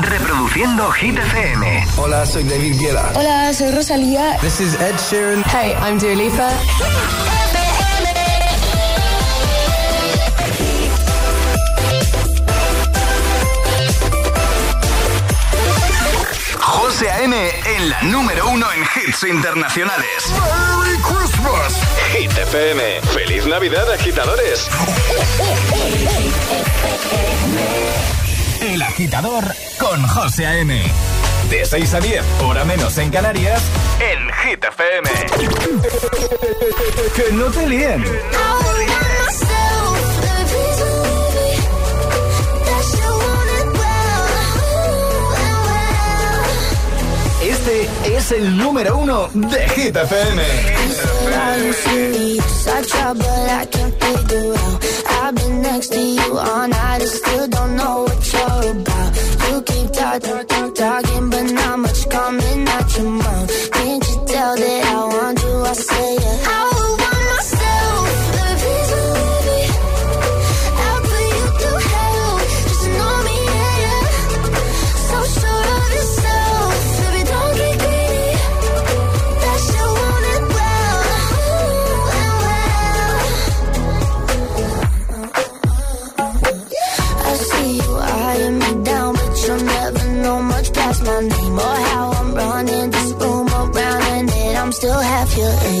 Reproduciendo Hit FM. Hola, soy David Guetta. Hola, soy Rosalía. This is Ed Sheeran. Hey, I'm Dua Lipa. José A.M. en la número uno en hits internacionales. ¡Merry Christmas! Hit FM. ¡Feliz Navidad, agitadores! El agitador con José A.M. De 6 a 10, hora menos en Canarias, En Hit FM. que no te líen. Este es el número uno de Hit FM. I've the end.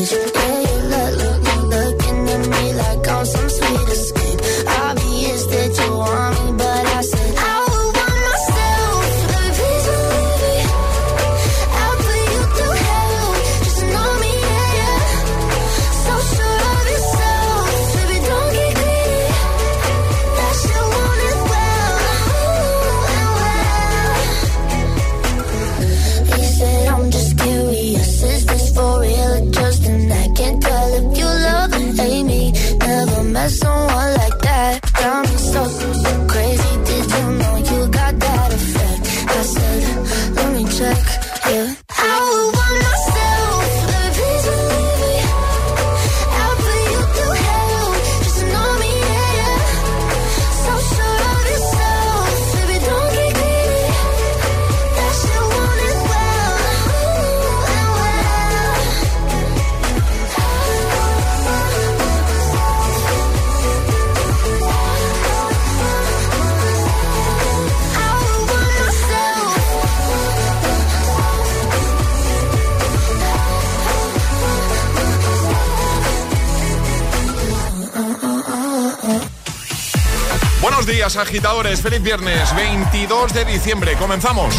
Feliz viernes, 22 de diciembre. Comenzamos.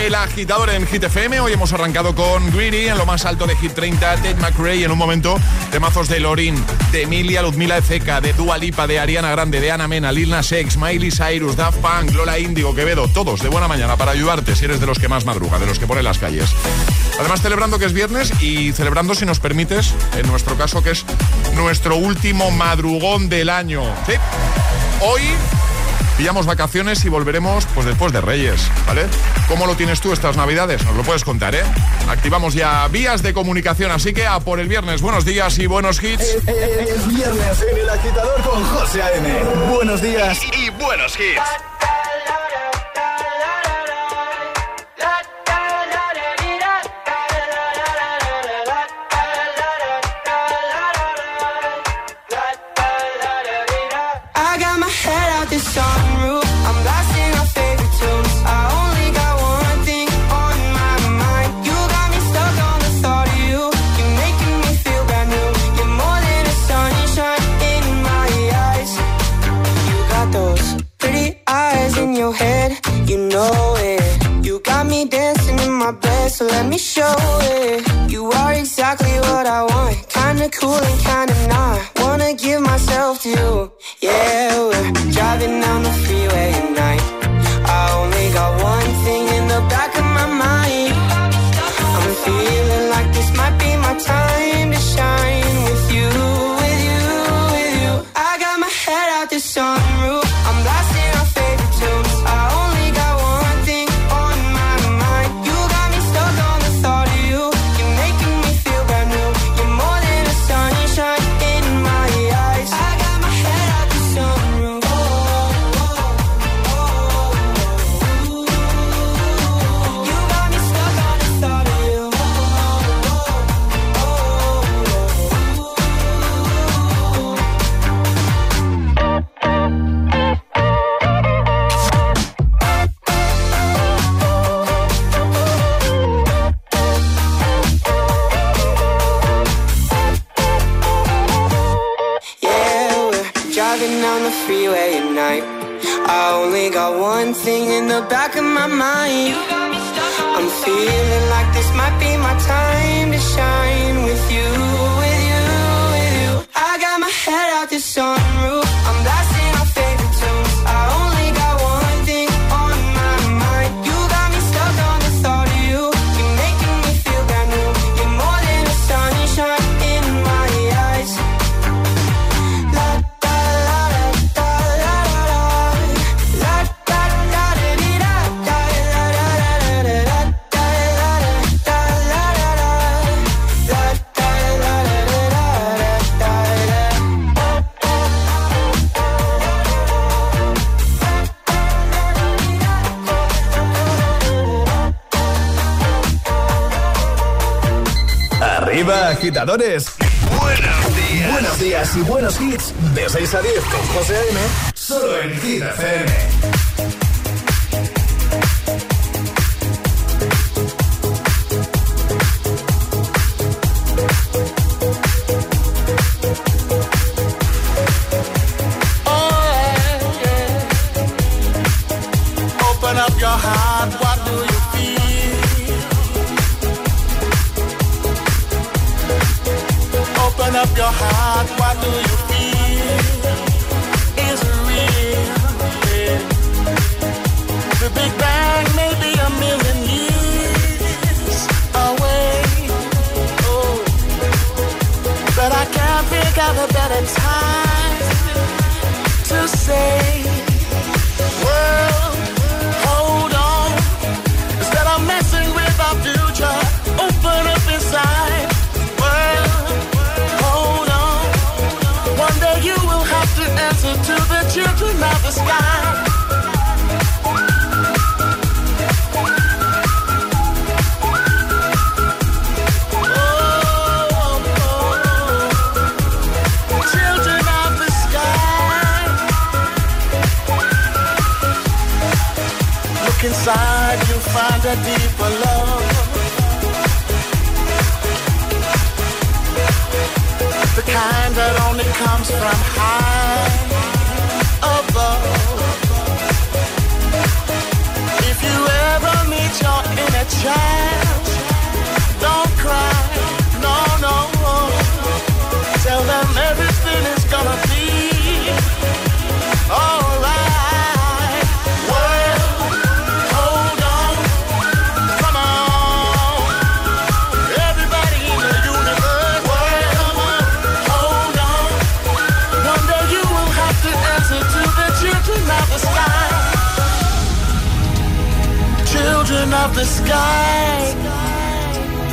El agitador en Hit FM. Hoy hemos arrancado con Greedy en lo más alto de Hit 30, Ted McRae en un momento, temazos de Lorin, de Emilia, Luzmila Ezeka, de Dua Lipa, de Ariana Grande, de Ana Mena, Lil Nas X, Miley Cyrus, Daft Punk, Lola Índigo, Quevedo, todos de buena mañana para ayudarte si eres de los que más madruga, de los que pone las calles. Además, celebrando que es viernes y celebrando, si nos permites, en nuestro caso, que es nuestro último madrugón del año. Hoy pillamos vacaciones y volveremos pues después de Reyes, ¿vale? ¿Cómo lo tienes tú estas Navidades? Nos lo puedes contar, ¿eh? Activamos ya vías de comunicación, así que a por el viernes. Buenos días y buenos hits. Es viernes en el agitador con José A.M. Buenos días. Y buenos hits. sunroof agitadores. Buenos días. Buenos días y buenos hits. De 6 a 10 con José A.M. Solo en Hit FM. find a deeper love. The kind that only comes from high above. If you ever meet your inner child. sky.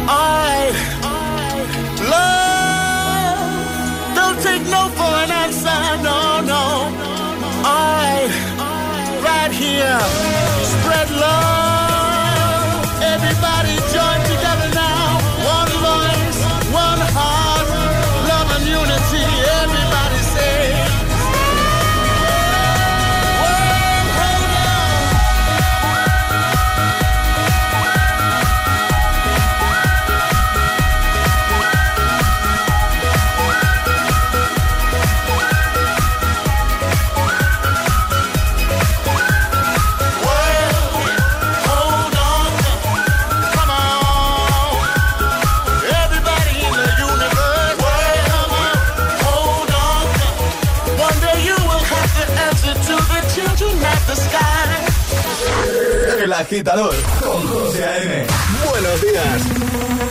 I love. Don't take no for an answer. No, no. I right here spread love. El Agitador con José A.M. Buenos días.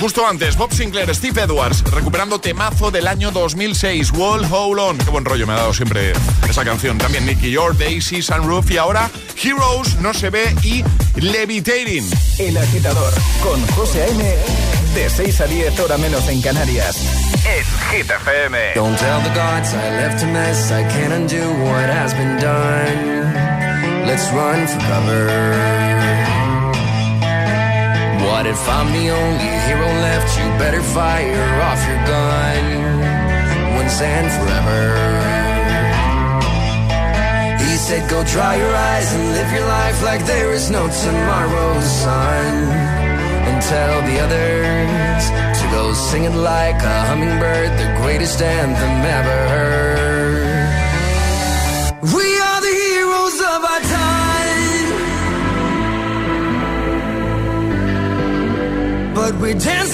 Justo antes, Bob Sinclair, Steve Edwards, recuperando temazo del año 2006, Wall Hold On. Qué buen rollo me ha dado siempre esa canción. También Nicky York, Daisy, Sunroof y ahora Heroes, No Se Ve y Levitating. El agitador con José A.M. De 6 a 10 hora menos en Canarias. En Hit FM. Don't tell the gods I left a mess. I can't undo what has been done. Let's run for cover. What if I'm the only hero left? You better fire off your gun once and forever. He said, Go dry your eyes and live your life like there is no tomorrow, son. And tell the others to go sing it like a hummingbird, the greatest anthem ever heard. We but we dance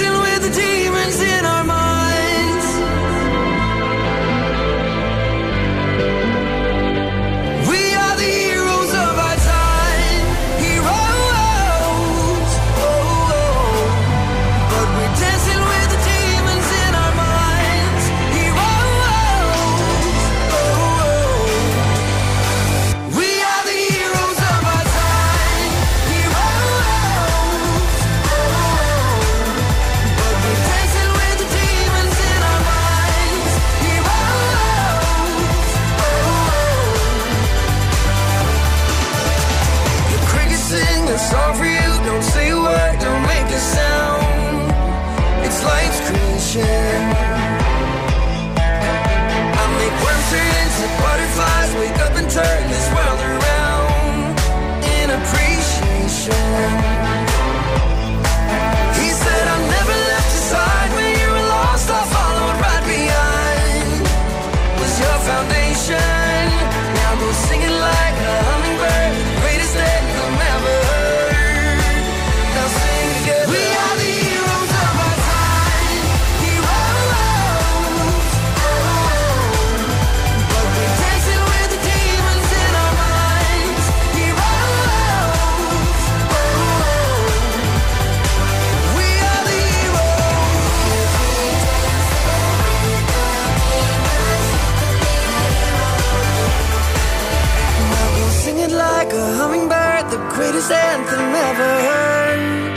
greatest anthem ever heard.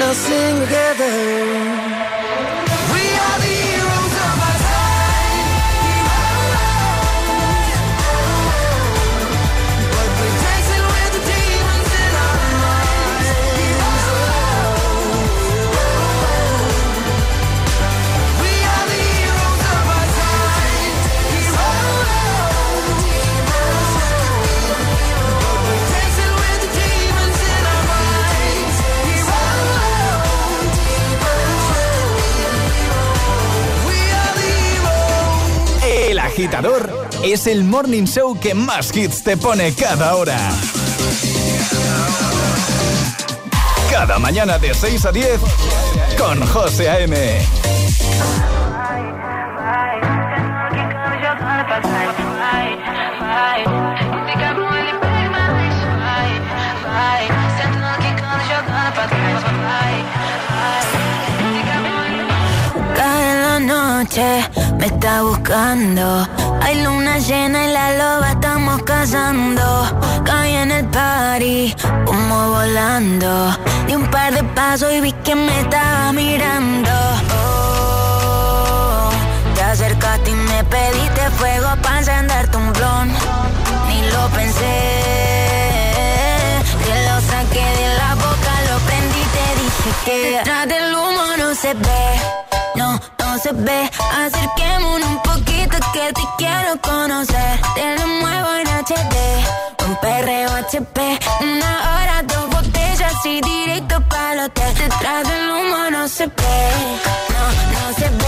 Now sing together. Agitador es el morning show que más hits te pone cada hora. Cada mañana de 6 a 10 con José A.M. Cae noche, me está buscando. Hay luna llena y la loba estamos cazando. Caí en el party, como volando. Di un par de pasos y vi que me estaba mirando. Oh, te acercaste y me pediste fuego para encenderte un blon. Ni lo pensé, te lo saqué de la boca, lo prendí, te dije que detrás del humo no se ve, no, se ve. Acerquémonos un poquito que te quiero conocer. Te lo muevo en HD, un perreo HP, una hora, dos botellas y directo para el hotel. Detrás del humo no se ve, no, no se ve.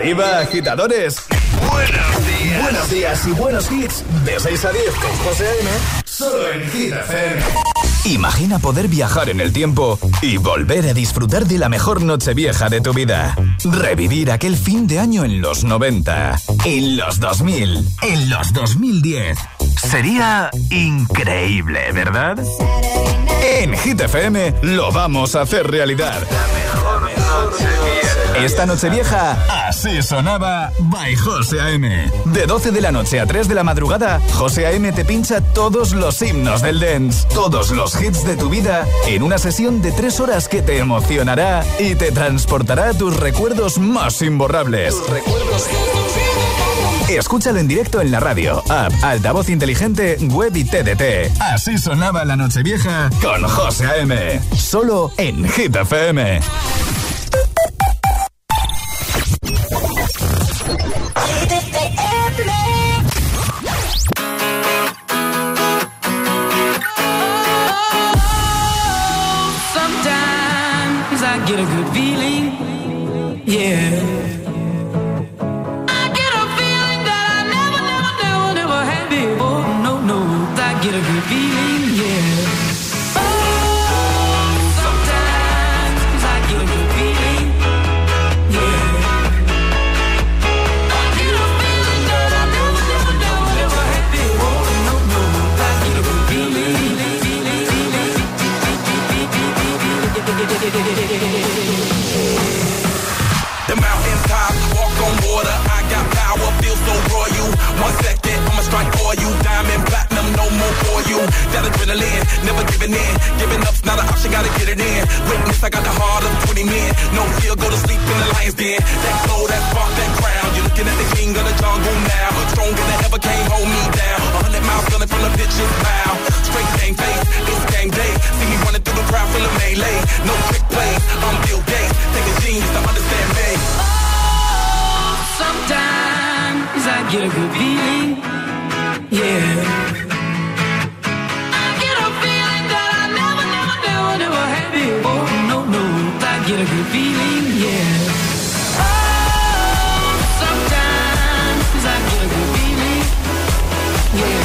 Arriba, agitadores. Buenos días. Buenos días y buenos hits. De 6 a 10 con José A.M. Solo en Hit FM. Imagina poder viajar en el tiempo y volver a disfrutar de la mejor noche vieja de tu vida. Revivir aquel fin de año en los 90, en los 2000, en los 2010. Sería increíble, ¿verdad? En Hit FM lo vamos a hacer realidad. Esta noche vieja, así sonaba by José A.M. De 12 de la noche a 3 de la madrugada, José A.M. te pincha todos los himnos del dance, todos los hits de tu vida, en una sesión de 3 horas que te emocionará y te transportará a tus recuerdos más imborrables. recuerdos Escúchalo en directo en la radio, app, altavoz inteligente, web y TDT. Así sonaba la noche vieja con José A.M. Solo en Hit FM. Adrenaline, never giving in. Giving up's not an option, gotta get it in. Witness, I got the heart of 20 men. No fear, go to sleep in the lion's den. That glow, that spark, that crown. You're looking at the king of the jungle now. Stronger than ever, can't hold me down. A hundred miles gunning from the pitcher's bow. Straight game face, it's game day. See me running through the crowd, full of melee. No trick plays, I'm Bill Gates. Take a genius to understand me. Oh, sometimes I get a good feeling, yeah. a good feeling, yeah. Oh, sometimes I get a good feeling, yeah.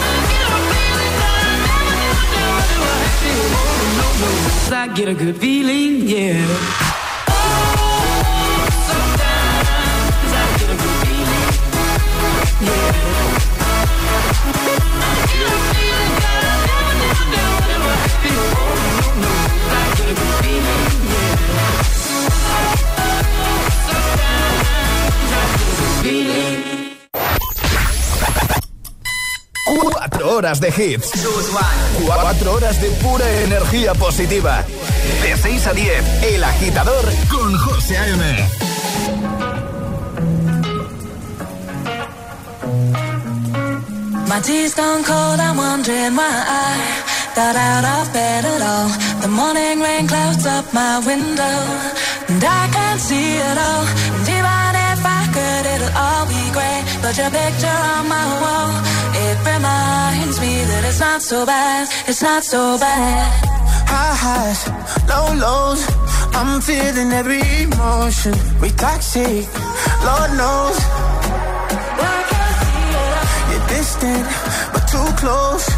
I get a feeling that I never I get a good feeling, yeah. Horas de hits. 4 horas de pura energía positiva. De 6 a 10, El Agitador con José A.M. My tea's gone cold, I'm wondering why I got out of bed at all. The morning rain clouds up my window, and I can't see it all. And even if I could, it'll all be great. But your picture on my wall it reminds me that it's not so bad, it's not so bad. High highs, low lows, I'm feeling every emotion. We toxic, Lord knows. You're distant, but too close.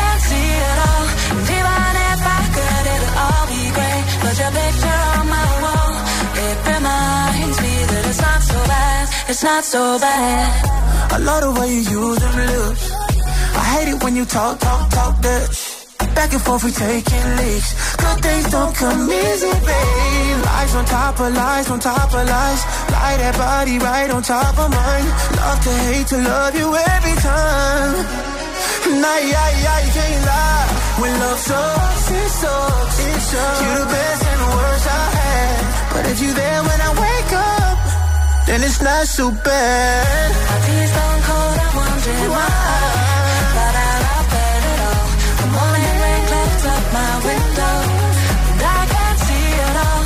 it's not so bad. I love the way you use them lips. I hate it when you talk, talk, talk that Back and forth, we taking leaks. Good things don't come easy, babe. Lies on top of lies, on top of lies. Lie that body right on top of mine. Love to hate to love you every time. Nah, yeah, yeah, you can't lie. When love sucks, it sucks. It sucks. You're the best and the worst I had. But if you there when I wake up and it's not so bad. My tea's gone cold, I'm wondering why. But I love it at all. The morning rain clouds up my window, and I can't see it all.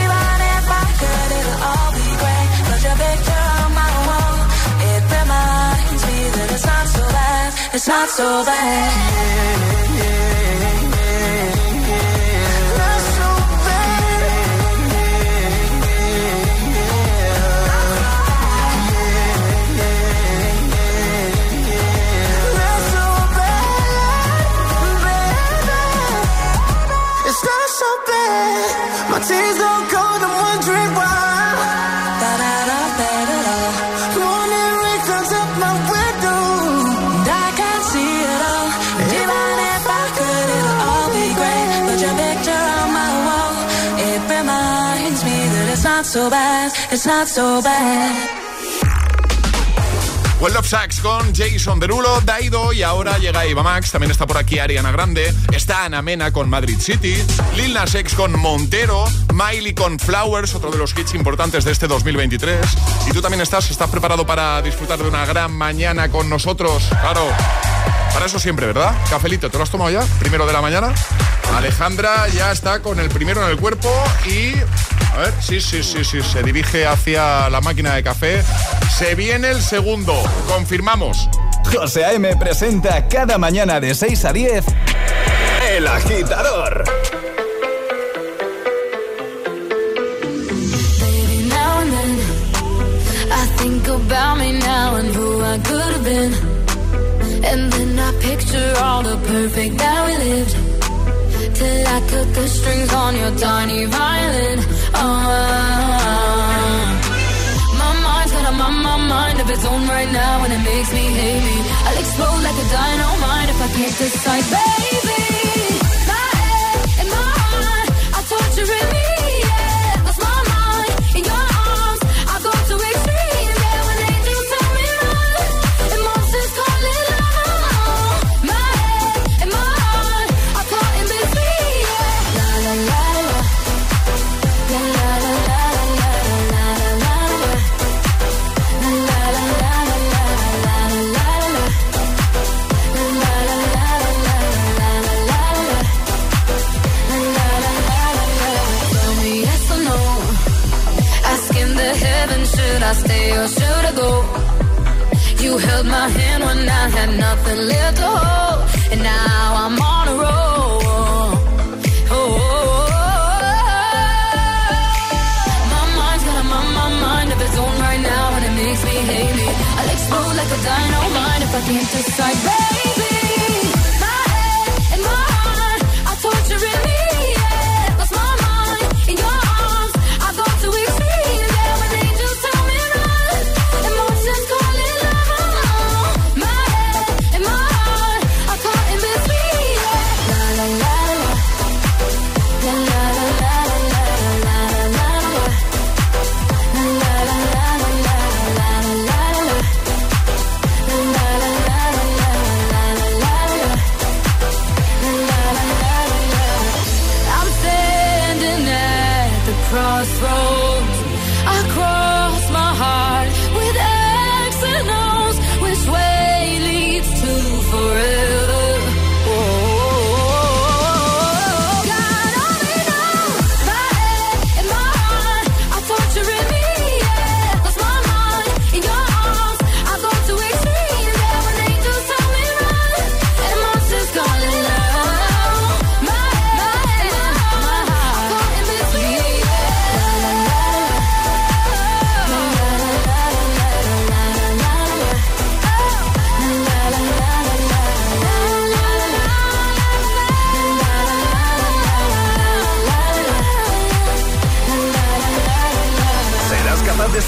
Even if I could, it'll all be great. Put your picture on my wall. It reminds me that it's not so bad. It's not so bad. Not so bad. It's not so bad. World of Sax con Jason Derulo, Daido y ahora llega Eva Max, también está por aquí Ariana Grande, está Ana Mena con Madrid City, Lil Nas X con Montero, Miley con Flowers, otro de los hits importantes de este 2023. Y tú también estás, estás preparado para disfrutar de una gran mañana con nosotros, claro. Para eso siempre, ¿verdad? Cafelito, ¿te lo has tomado ya? Primero de la mañana. Alejandra ya está con el primero en el cuerpo y... A ver, sí, sí, sí, sí, se dirige hacia la máquina de café. Se viene el segundo, confirmamos. José A.M. presenta cada mañana de 6 a 10 El Agitador. Baby, now and then, I think about me now and who I could have been. And then I picture all the perfect that we lived. Till I cut the strings on your tiny violin. Oh, my mind's got a my, my mind of its own right now, and it makes me hate me. I'll explode like a dynamite if I can't decide, baby.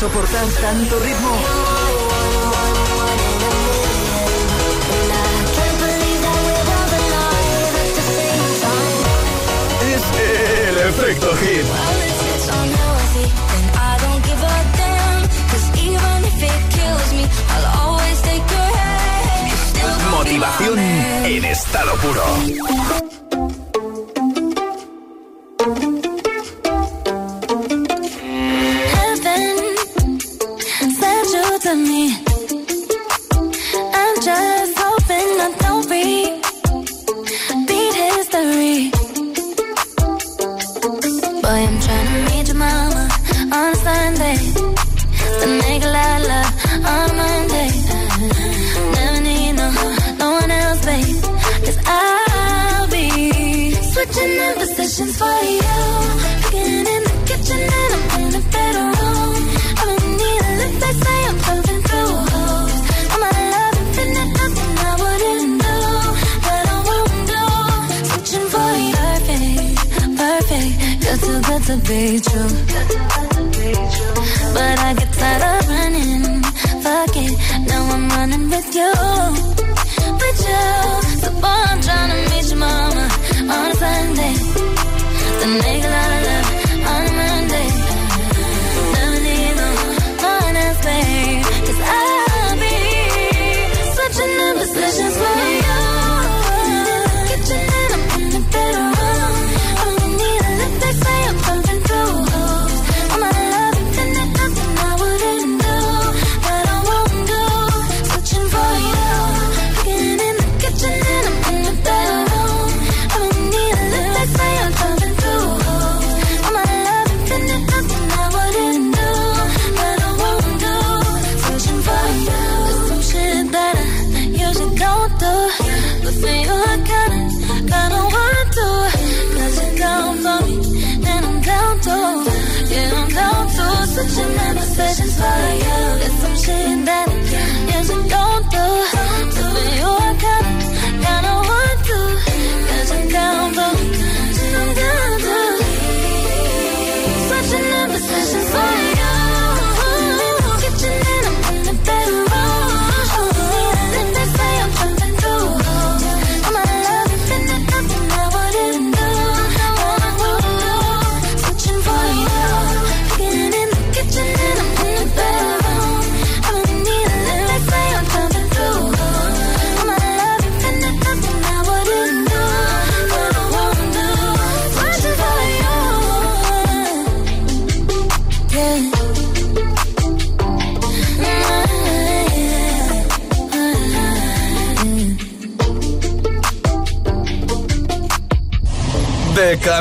Soportar tanto ritmo? Es el efecto hit. Motivación en estado puro.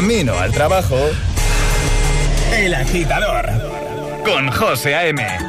Camino al trabajo. El agitador. Con José A.M.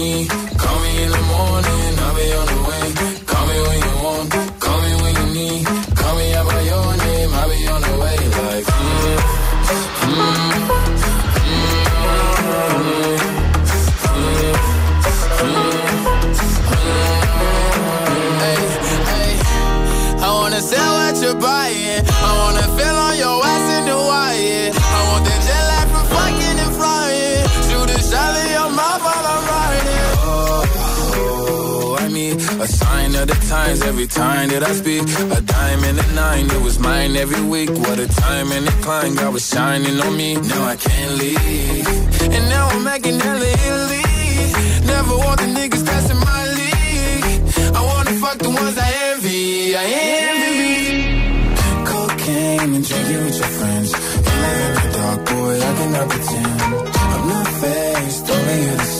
Call me in the morning, a sign of the times every time that I speak. A dime and a nine, it was mine every week. What a time and a climb, God was shining on me. Now I can't leave. And now I'm making hella Italy. Never want the niggas in my league. I wanna fuck the ones I envy. I envy. Cocaine and drinking with your friends. You live in the dark, boy, I cannot pretend. I'm not faced, only you to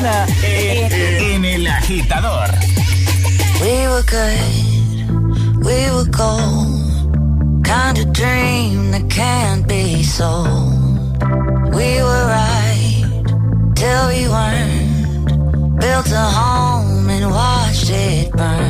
Mañana en, en El Agitador. We were good, we were gold. Kind of dream that can't be sold. We were right till we weren't. Built a home and watched it burn.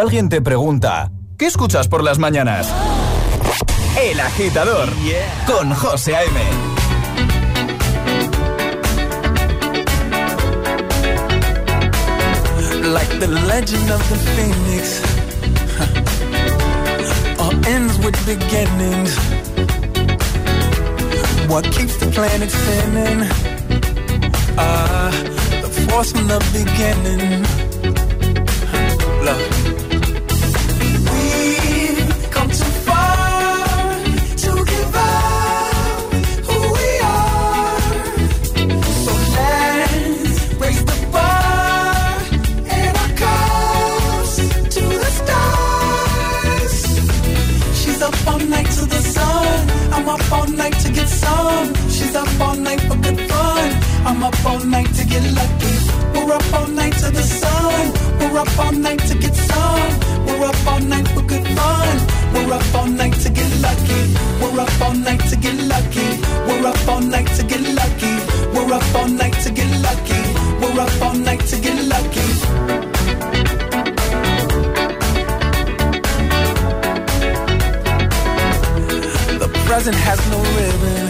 Alguien te pregunta, ¿qué escuchas por las mañanas? El agitador con José A.M. Like the legend of the phoenix All ends with beginnings What keeps the planet spinning Ah, uh, the force from the beginning Love I'm up all night to get lucky. We're up all night to the sun. We're up all night to get some. We're up all night for good fun. We're up all night to get lucky. We're up all night to get lucky. We're up all night to get lucky. We're up all night to get lucky. We're up all night to get lucky. The present has no ribbon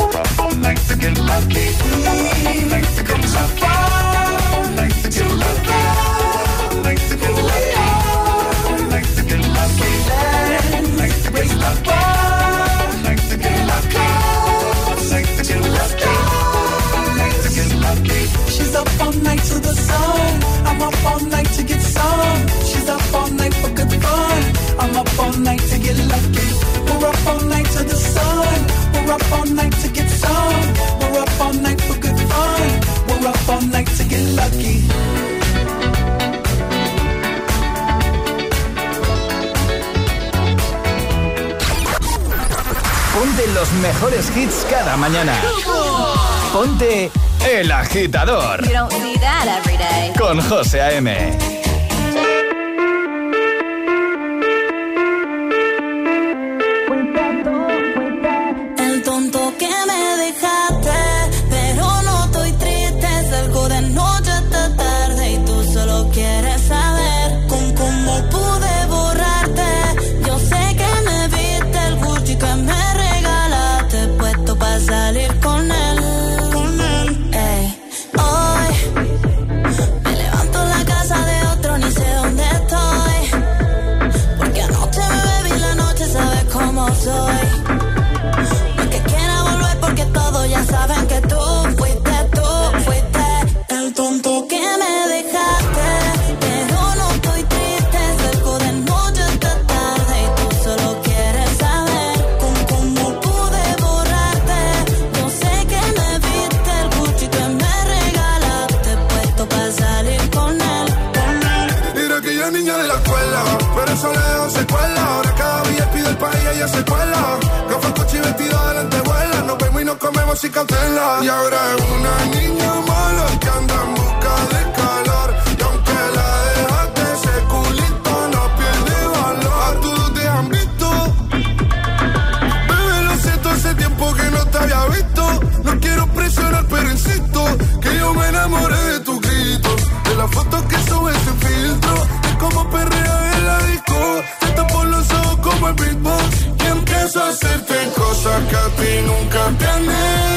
Get lucky. We're up all night to get lucky. She's up all night to the sun. I'm up all night to get some. She's up all night for good fun. I'm up all night to get lucky. We're up all night to the sun. We're up all night to get some. Ponte los mejores hits cada mañana. Ponte El Agitador. You don't see that every day. Con José A.M. Y ahora es una niña mala que anda en busca de calor. Y aunque la dejaste, ese culito no pierde valor. A todos te han visto. Bebé, lo siento, hace tiempo que no te había visto. No quiero presionar, pero insisto que yo me enamoré de tu grito. De la foto que subes sin filtro. De cómo perrea en la disco. Te por los ojos como el beatbox. Y empiezo a hacerte cosas que a ti nunca te han hecho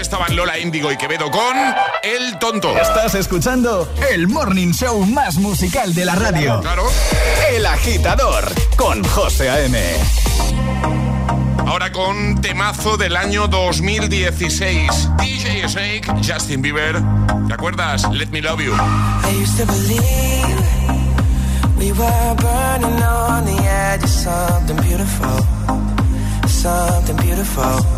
estaban Lola Índigo y Quevedo con El Tonto. Estás escuchando el morning show más musical de la radio. Claro. El Agitador con José A.M. Ahora con temazo del año 2016. DJ Snake, Justin Bieber. ¿Te acuerdas? Let Me Love You. I used to believe we were burning on the edge of something beautiful. Something beautiful.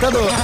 战斗。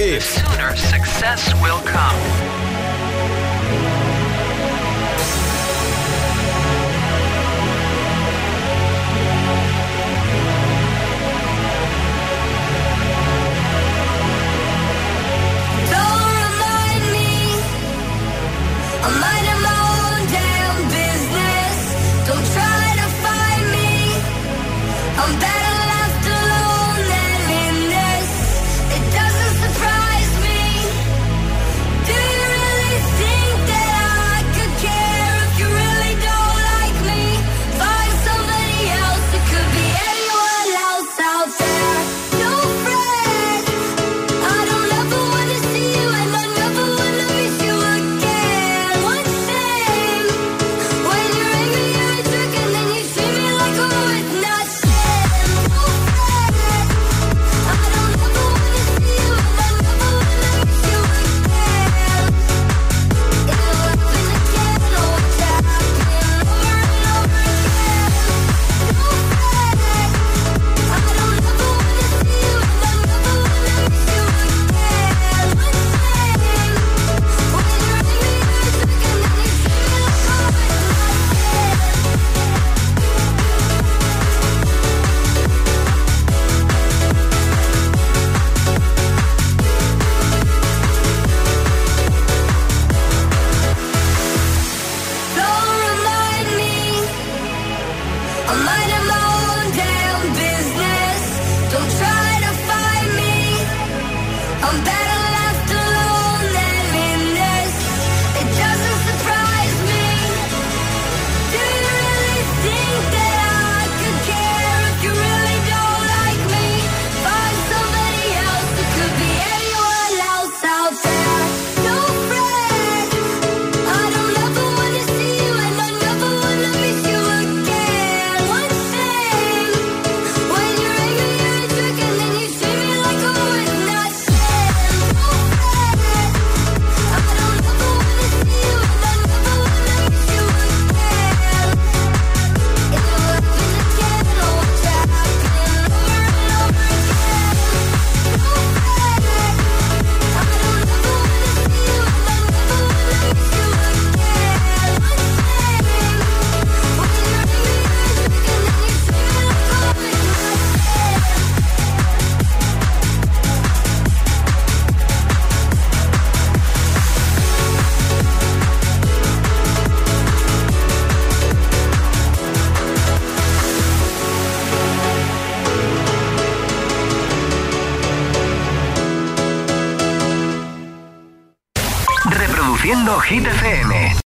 kids.